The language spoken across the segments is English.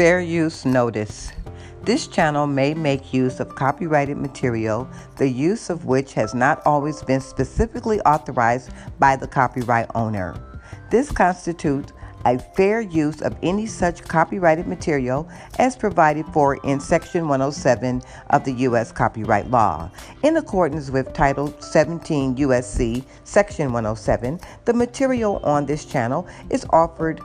Fair use notice. This channel may make use of copyrighted material, the use of which has not always been specifically authorized by the copyright owner. This constitutes a fair use of any such copyrighted material as provided for in Section 107 of the U.S. Copyright Law. In accordance with Title 17 U.S.C. Section 107, the material on this channel is offered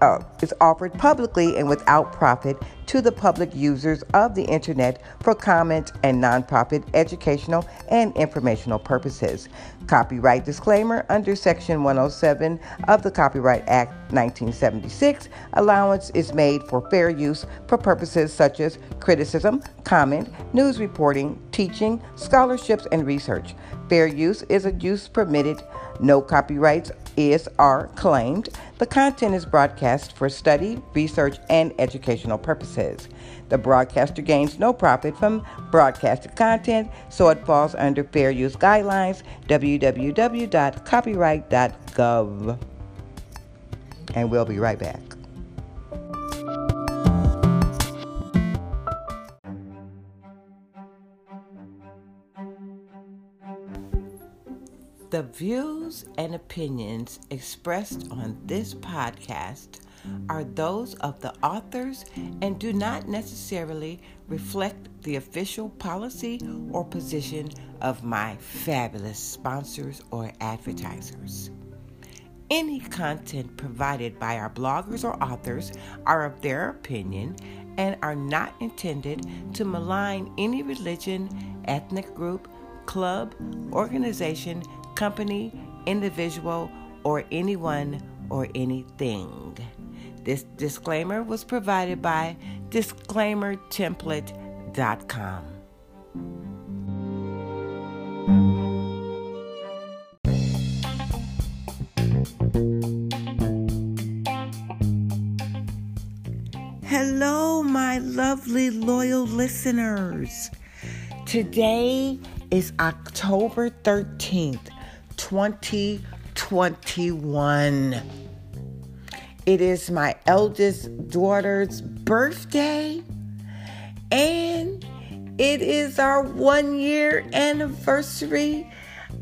uh, is offered publicly and without profit to the public users of the internet for comment and nonprofit educational and informational purposes. Copyright disclaimer under Section 107 of the Copyright Act 1976, allowance is made for fair use for purposes such as criticism, comment, news reporting, teaching, scholarships, and research. Fair use is a use permitted. No copyrights is are claimed. The content is broadcast for study, research, and educational purposes. The broadcaster gains no profit from broadcasted content, so it falls under fair use guidelines www.copyright.gov. And we'll be right back. The views and opinions expressed on this podcast are those of the authors and do not necessarily reflect the official policy or position of my fabulous sponsors or advertisers. Any content provided by our bloggers or authors are of their opinion and are not intended to malign any religion, ethnic group, club, organization, company, individual, or anyone or anything. This disclaimer was provided by disclaimertemplate.com. Hello, my lovely loyal listeners. Today is October 13th, 2021. It is my eldest daughter's birthday, and it is our one year anniversary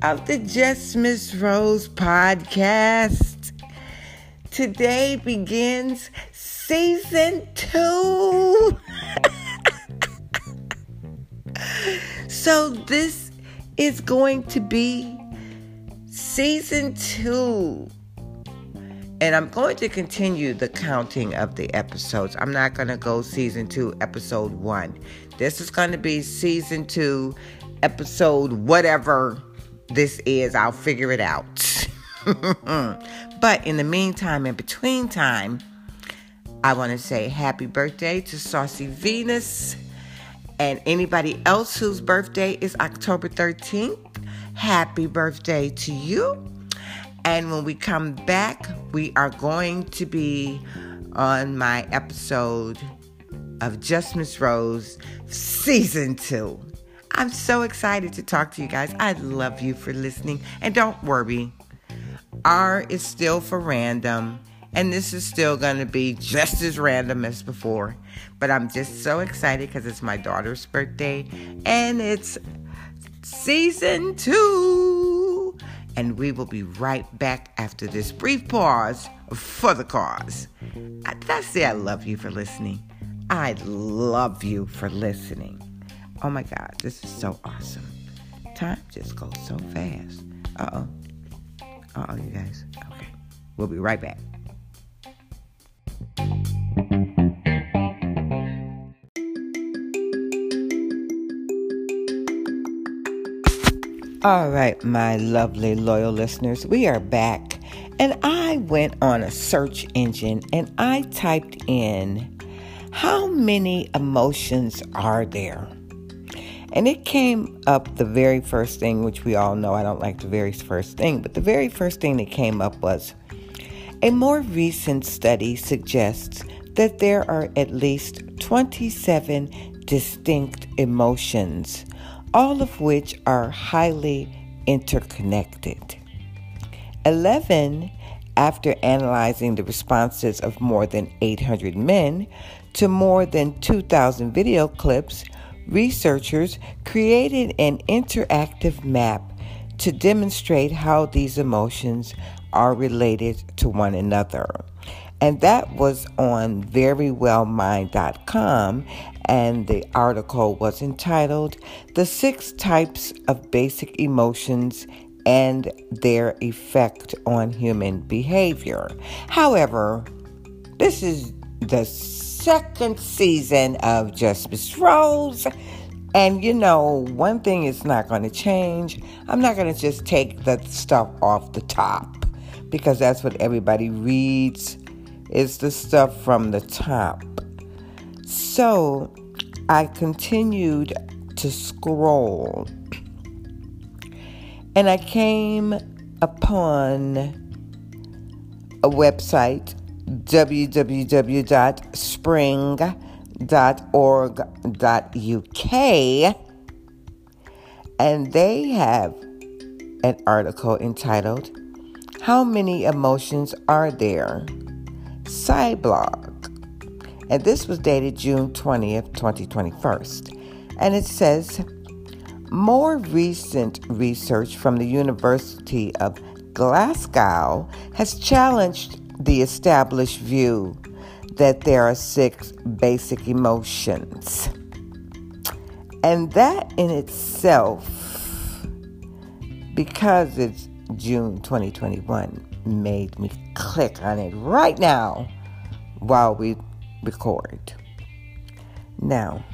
of the Just Miss Rose podcast. Today begins season two. so, this is going to be season two. And I'm going to continue the counting of the episodes. I'm not going to go season two, episode one. This is going to be season two, episode whatever this is. I'll figure it out. but in the meantime, in between time, I want to say happy birthday to Saucy Venus and anybody else whose birthday is October 13th. Happy birthday to you. And when we come back, we are going to be on my episode of Just Miss Rose season two. I'm so excited to talk to you guys. I love you for listening. And don't worry, R is still for random. And this is still going to be just as random as before. But I'm just so excited because it's my daughter's birthday and it's season two. And we will be right back after this brief pause for the cause. Did I say I love you for listening? I love you for listening. Oh my God, this is so awesome. Time just goes so fast. Uh oh. Uh oh, you guys. Okay. We'll be right back. All right, my lovely loyal listeners, we are back. And I went on a search engine and I typed in, How many emotions are there? And it came up the very first thing, which we all know I don't like the very first thing, but the very first thing that came up was a more recent study suggests that there are at least 27 distinct emotions all of which are highly interconnected. 11 after analyzing the responses of more than 800 men to more than 2,000 video clips, researchers created an interactive map to demonstrate how these emotions are related to one another. And that was on verywellmind.com, and the article was entitled The Six Types of Basic Emotions and Their Effect on Human Behavior. However, this is the second season of Just Miss Rose. And you know, one thing is not going to change. I'm not going to just take the stuff off the top because that's what everybody reads is the stuff from the top. So I continued to scroll and I came upon a website www.spring.org.uk and they have an article entitled How Many Emotions Are There? PsyBlog. And this was dated June 20th, 2021. And it says more recent research from the University of Glasgow has challenged the established view that there are six basic emotions. And that in itself, because it's June 2021, made me click on it right now while we record. Now,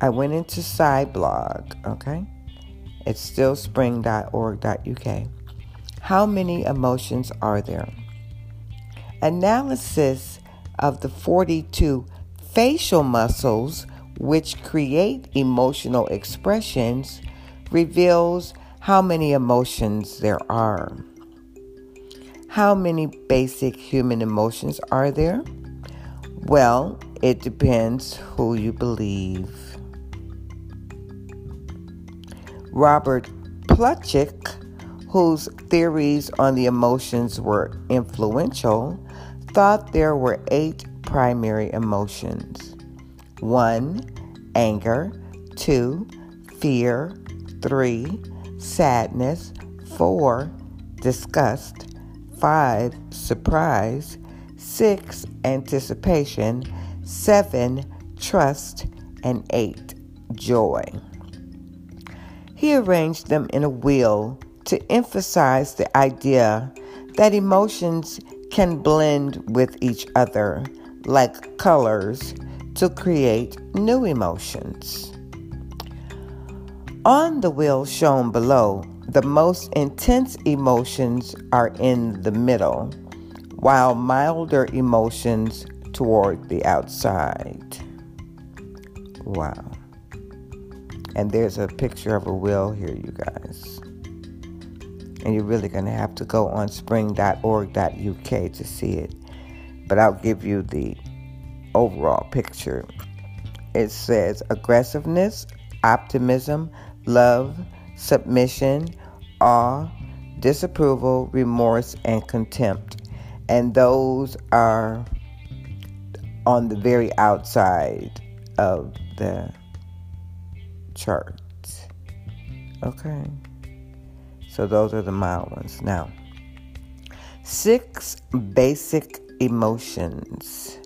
I went into PsyBlog, okay? It's still spring.org.uk. How many emotions are there? Analysis of the 42 facial muscles which create emotional expressions reveals how many emotions there are. How many basic human emotions are there? Well, it depends who you believe. Robert Plutchik whose theories on the emotions were influential, thought there were eight primary emotions 1. Anger, 2. Fear, 3. Sadness, 4. Disgust, 5. Surprise, 6. Anticipation, 7. Trust, and 8. Joy. He arranged them in a wheel to emphasize the idea that emotions can blend with each other like colors to create new emotions. On the wheel shown below, the most intense emotions are in the middle, while milder emotions toward the outside. Wow. And there's a picture of a wheel here, you guys and you're really going to have to go on spring.org.uk to see it. But I'll give you the overall picture. It says aggressiveness, optimism, love, submission, awe, disapproval, remorse, and contempt. And those are on the very outside of the chart. Okay. So those are the mild ones. Now, six basic emotions.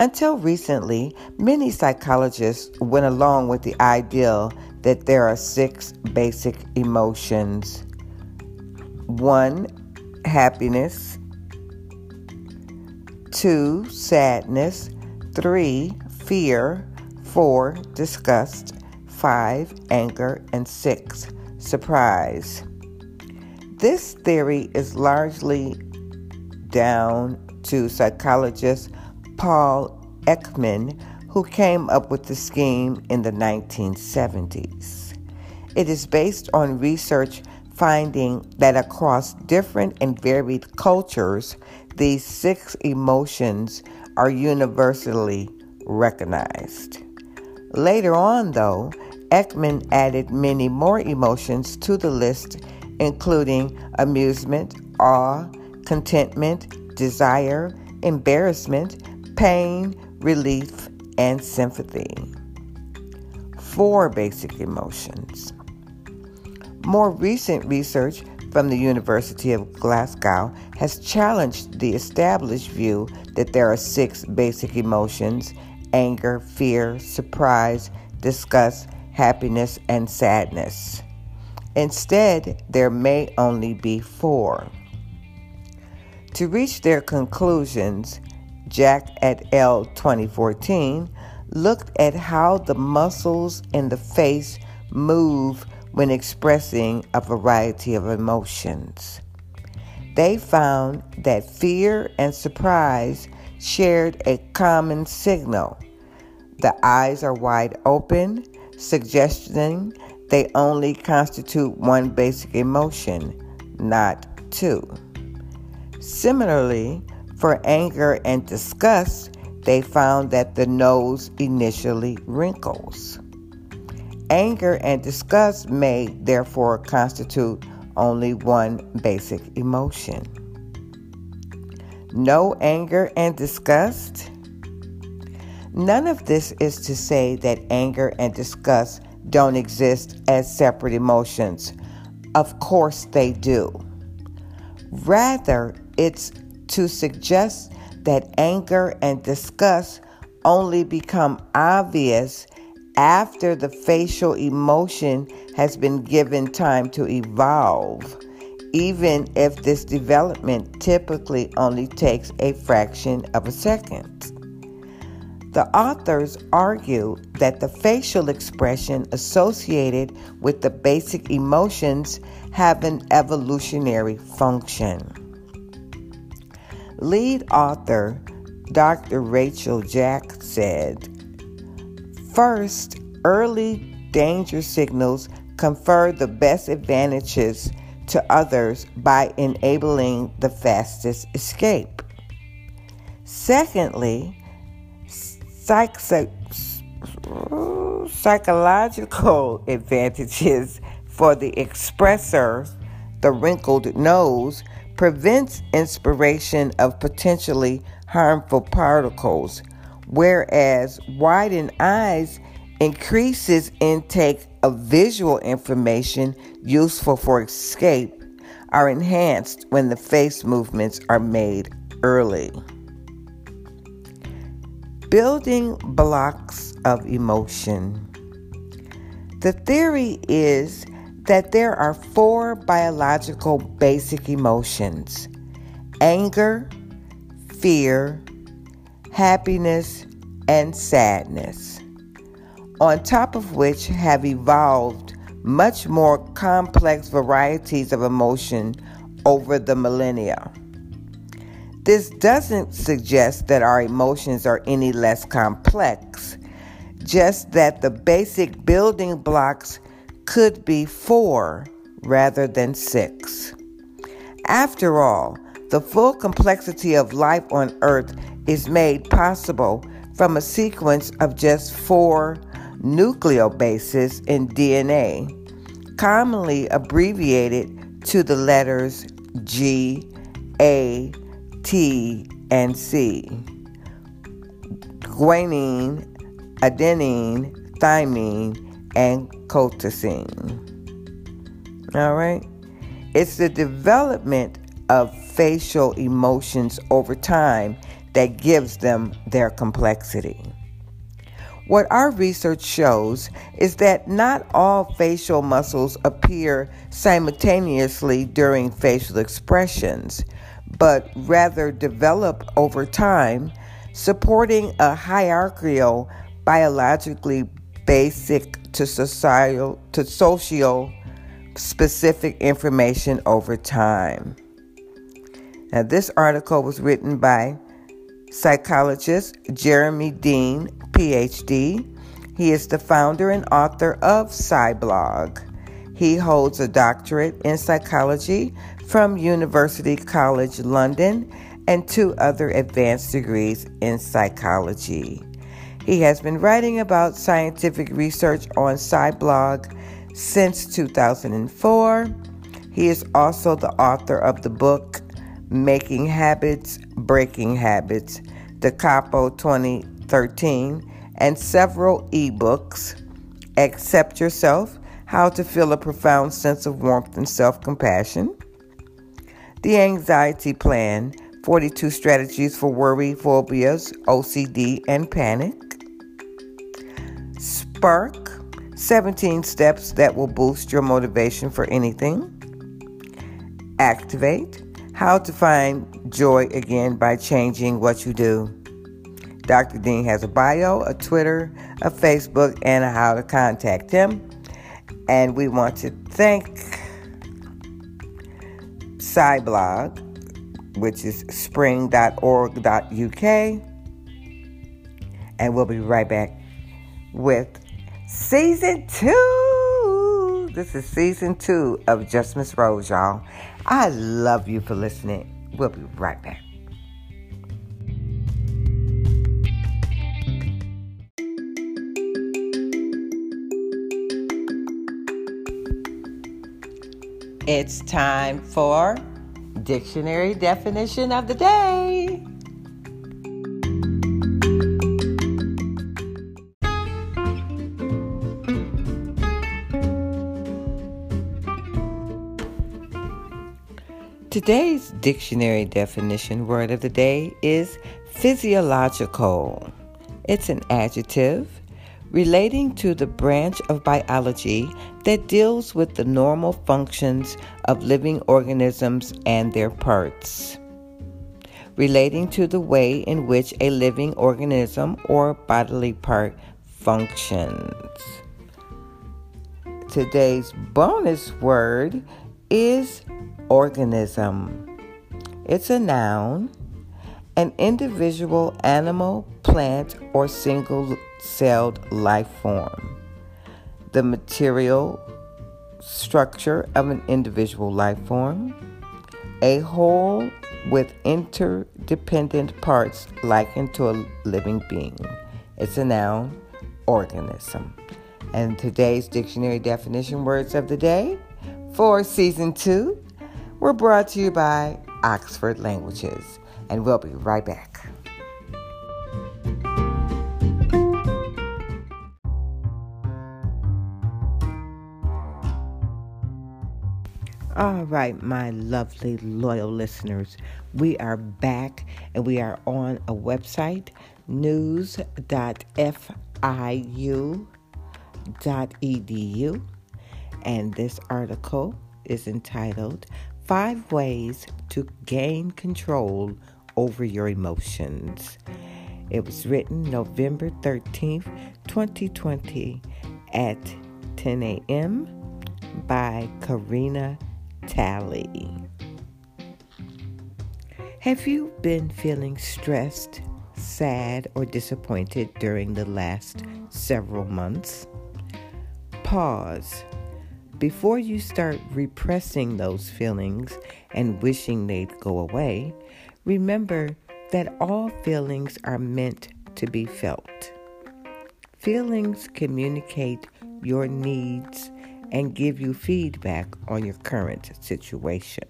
Until recently, many psychologists went along with the idea that there are six basic emotions. One, happiness, two, sadness, three, fear, four, disgust, five, anger, and six, surprise. This theory is largely down to psychologist Paul Ekman, who came up with the scheme in the 1970s. It is based on research finding that across different and varied cultures, these six emotions are universally recognized. Later on, though, Ekman added many more emotions to the list including amusement, awe, contentment, desire, embarrassment, pain, relief, and sympathy. Four basic emotions. More recent research from the University of Glasgow has challenged the established view that there are six basic emotions anger, fear, surprise, disgust, happiness, and sadness. Instead, there may only be four. To reach their conclusions, Jack et al. 2014 looked at how the muscles in the face move when expressing a variety of emotions. They found that fear and surprise shared a common signal. The eyes are wide open, suggesting they only constitute one basic emotion, not two. Similarly, for anger and disgust, they found that the nose initially wrinkles. Anger and disgust may therefore constitute only one basic emotion. No anger and disgust? None of this is to say that anger and disgust don't exist as separate emotions. Of course they do. Rather, it's to suggest that anger and disgust only become obvious after the facial emotion has been given time to evolve, even if this development typically only takes a fraction of a second. The authors argue that the facial expression associated with the basic emotions have an evolutionary function. Lead author Dr. Rachel Jack said, First, early danger signals confer the best advantages to others by enabling the fastest escape. Secondly, psych- psychological advantages for the expressor, the wrinkled nose, prevents inspiration of potentially harmful particles, whereas widened eyes increases intake of visual information useful for escape are enhanced when the face movements are made early. Building blocks of emotion. The theory is that there are four biological basic emotions anger, fear, happiness, and sadness, on top of which have evolved much more complex varieties of emotion over the millennia. This doesn't suggest that our emotions are any less complex, just that the basic building blocks could be four rather than six. After all, the full complexity of life on Earth is made possible from a sequence of just four nucleobases in DNA, commonly abbreviated to the letters G, A, T, and C. Guanine, adenine, thymine, and colchicine. All right? It's the development of facial emotions over time that gives them their complexity. What our research shows is that not all facial muscles appear simultaneously during facial expressions, but rather develop over time, supporting a hierarchical, biologically basic to societal to social specific information over time. Now, this article was written by psychologist Jeremy Dean, PhD. He is the founder and author of PsyBlog. He holds a doctorate in psychology from University College London and two other advanced degrees in psychology. He has been writing about scientific research on PsyBlog since 2004. He is also the author of the book Making Habits, Breaking Habits, Da Capo 2013, and several ebooks Accept Yourself, How to Feel a Profound Sense of Warmth and Self Compassion, The Anxiety Plan 42 Strategies for Worry, Phobias, OCD, and Panic, Spark 17 Steps that will boost your motivation for anything, Activate How to Find Joy Again by Changing What You Do. Dr. Dean has a bio, a Twitter, a Facebook, and a how to contact him. And we want to thank PsyBlog, which is spring.org.uk. And we'll be right back with season two. This is season two of Just Miss Rose, y'all. I love you for listening. We'll be right back. It's time for dictionary definition of the day. Today's dictionary definition word of the day is physiological. It's an adjective relating to the branch of biology that deals with the normal functions of living organisms and their parts. Relating to the way in which a living organism or bodily part functions. Today's bonus word is organism. It's a noun, an individual animal, plant, or single celled life form. The material structure of an individual life form. A whole with interdependent parts likened to a living being. It's a noun, organism. And today's dictionary definition words of the day for season two We're brought to you by Oxford Languages. And we'll be right back. All right, my lovely, loyal listeners, we are back and we are on a website, news.fiu.edu. And this article is entitled Five Ways to Gain Control Over Your Emotions. It was written November 13th, 2020 at 10 a.m. by Karina Taylee. Have you been feeling stressed, sad, or disappointed during the last several months? Pause. Before you start repressing those feelings and wishing they'd go away, remember that all feelings are meant to be felt. Feelings communicate your needs and give you feedback on your current situation.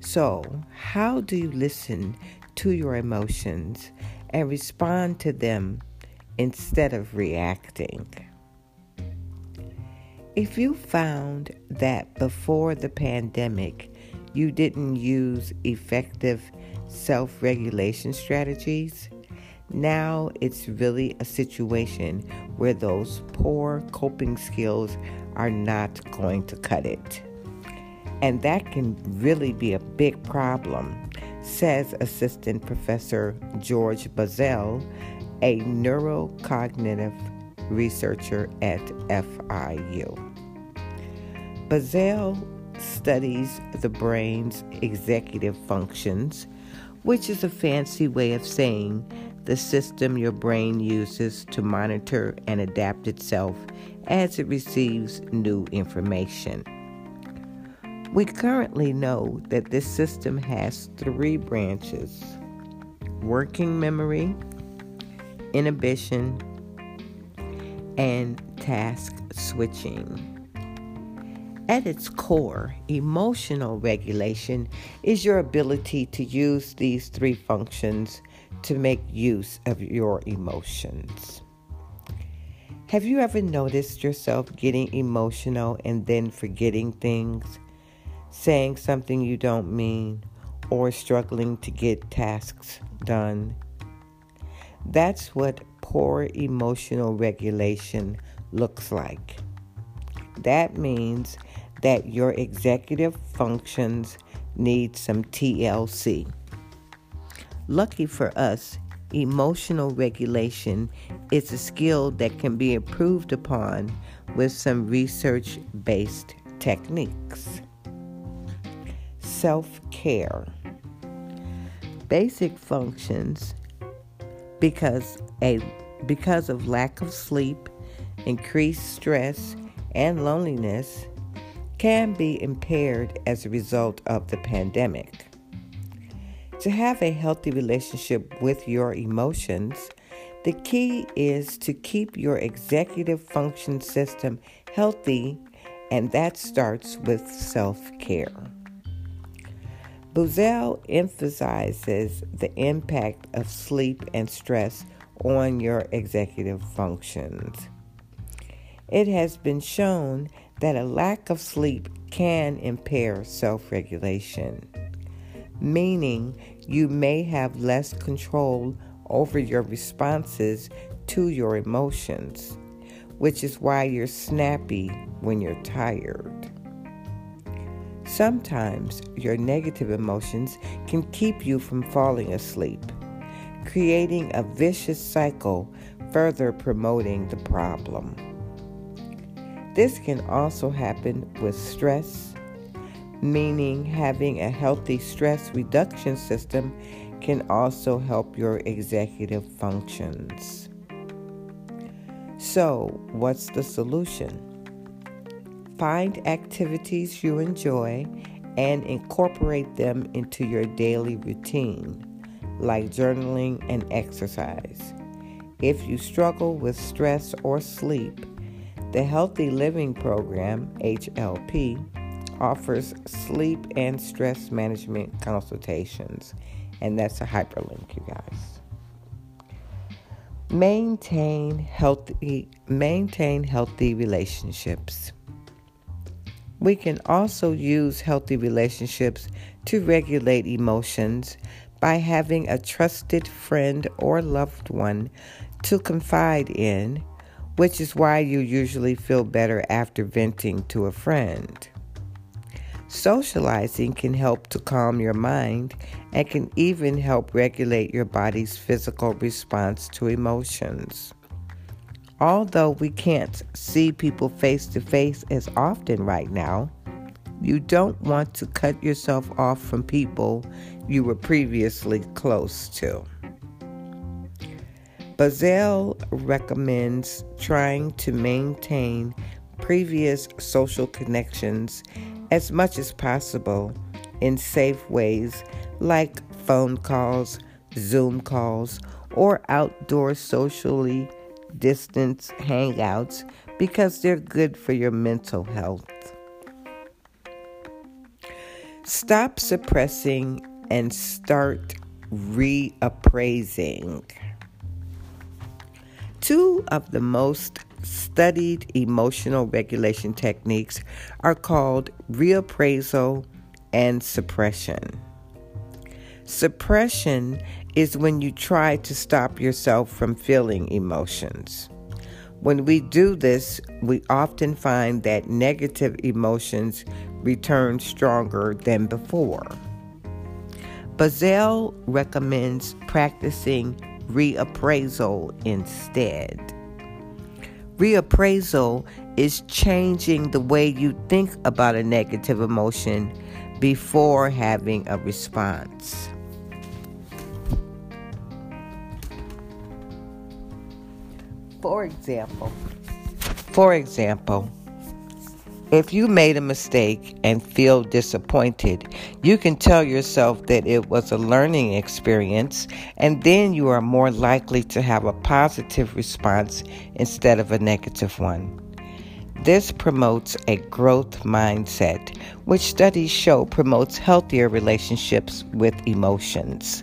So, how do you listen to your emotions and respond to them instead of reacting? If you found that before the pandemic you didn't use effective self regulation strategies, now it's really a situation where those poor coping skills are not going to cut it. And that can really be a big problem, says Assistant Professor George Bazell, a neurocognitive researcher at FIU. Bazell studies the brain's executive functions, which is a fancy way of saying the system your brain uses to monitor and adapt itself as it receives new information. We currently know that this system has three branches working memory, inhibition, and task switching. At its core, emotional regulation is your ability to use these three functions to make use of your emotions. Have you ever noticed yourself getting emotional and then forgetting things, saying something you don't mean, or struggling to get tasks done? That's what poor emotional regulation looks like. That means that your executive functions need some TLC. Lucky for us, emotional regulation is a skill that can be improved upon with some research based techniques. Self care. Basic functions because a because of lack of sleep, increased stress, and loneliness can be impaired as a result of the pandemic. To have a healthy relationship with your emotions, the key is to keep your executive function system healthy, and that starts with self care. Buzel emphasizes the impact of sleep and stress on your executive functions. It has been shown that a lack of sleep can impair self regulation, meaning you may have less control over your responses to your emotions, which is why you're snappy when you're tired. Sometimes your negative emotions can keep you from falling asleep, creating a vicious cycle, further promoting the problem. This can also happen with stress, meaning having a healthy stress reduction system can also help your executive functions. So, what's the solution? Find activities you enjoy and incorporate them into your daily routine, like journaling and exercise. If you struggle with stress or sleep, the Healthy Living Program, HLP, offers sleep and stress management consultations, and that's a hyperlink, you guys. Maintain healthy maintain healthy relationships. We can also use healthy relationships to regulate emotions by having a trusted friend or loved one to confide in which is why you usually feel better after venting to a friend. Socializing can help to calm your mind and can even help regulate your body's physical response to emotions. Although we can't see people face to face as often right now, you don't want to cut yourself off from people you were previously close to. Buzel recommends trying to maintain previous social connections as much as possible in safe ways like phone calls, Zoom calls, or outdoor socially distanced hangouts because they're good for your mental health. Stop suppressing and start reappraising. Two of the most studied emotional regulation techniques are called reappraisal and suppression. Suppression is when you try to stop yourself from feeling emotions. When we do this, we often find that negative emotions return stronger than before. Bazell recommends practicing reappraisal instead. Reappraisal is changing the way you think about a negative emotion before having a response. For example, for example, if you made a mistake and feel disappointed, you can tell yourself that it was a learning experience, and then you are more likely to have a positive response instead of a negative one. This promotes a growth mindset, which studies show promotes healthier relationships with emotions.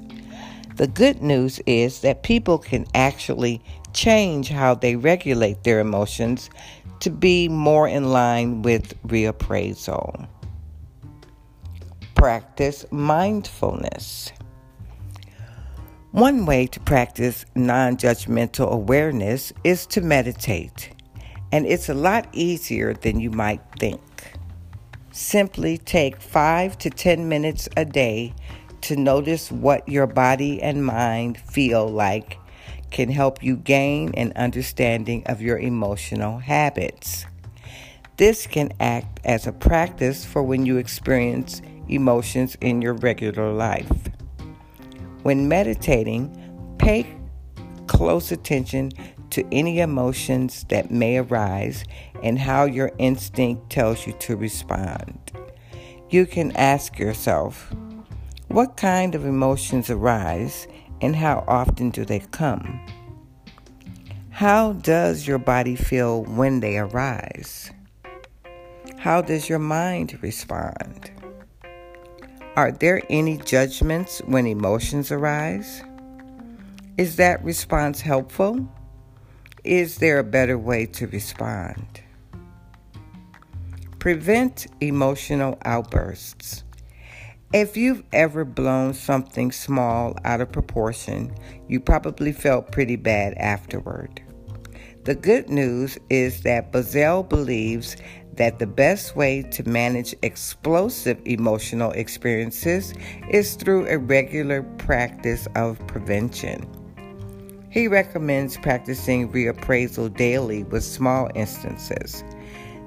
The good news is that people can actually change how they regulate their emotions to be more in line with reappraisal. Practice mindfulness. One way to practice non judgmental awareness is to meditate and it's a lot easier than you might think. Simply take five to 10 minutes a day to notice what your body and mind feel like can help you gain an understanding of your emotional habits. This can act as a practice for when you experience emotions in your regular life. When meditating, pay close attention to any emotions that may arise and how your instinct tells you to respond. You can ask yourself, what kind of emotions arise and how often do they come? How does your body feel when they arise? How does your mind respond? Are there any judgments when emotions arise? Is that response helpful? Is there a better way to respond? Prevent emotional outbursts. If you've ever blown something small out of proportion, you probably felt pretty bad afterward. The good news is that Bazell believes that the best way to manage explosive emotional experiences is through a regular practice of prevention. He recommends practicing reappraisal daily with small instances.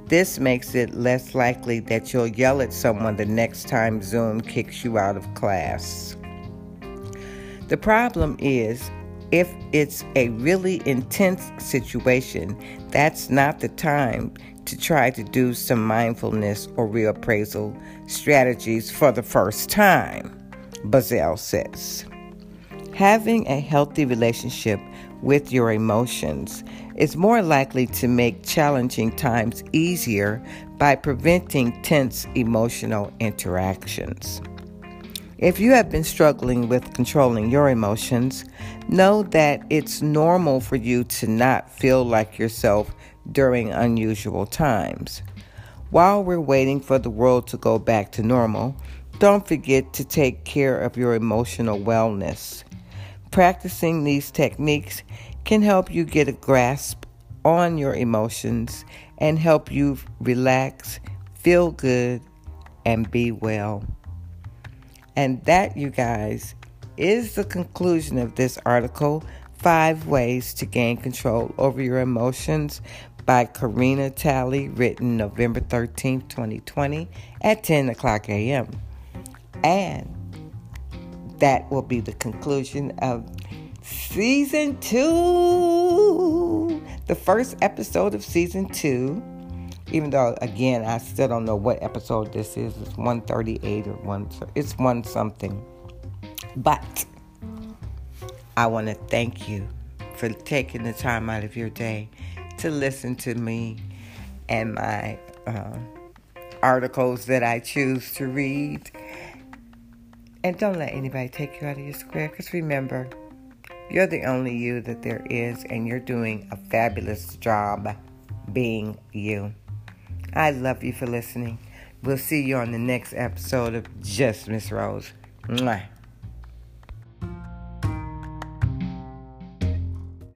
This makes it less likely that you'll yell at someone the next time Zoom kicks you out of class. The problem is, if it's a really intense situation, that's not the time to try to do some mindfulness or reappraisal strategies for the first time, Bazell says. Having a healthy relationship with your emotions is more likely to make challenging times easier by preventing tense emotional interactions. If you have been struggling with controlling your emotions, know that it's normal for you to not feel like yourself during unusual times. While we're waiting for the world to go back to normal, don't forget to take care of your emotional wellness. Practicing these techniques can help you get a grasp on your emotions and help you relax, feel good, and be well. And that, you guys, is the conclusion of this article Five Ways to Gain Control Over Your Emotions by Karina Taylee, written November 13, 2020, at 10 o'clock a.m. And that will be the conclusion of season two, the first episode of season two. Even though, again, I still don't know what episode this is. It's 138 or one. It's one something. But I want to thank you for taking the time out of your day to listen to me and my uh, articles that I choose to read. And don't let anybody take you out of your square because remember, you're the only you that there is, and you're doing a fabulous job being you. I love you for listening. We'll see you on the next episode of Just Miss Rose. Mwah.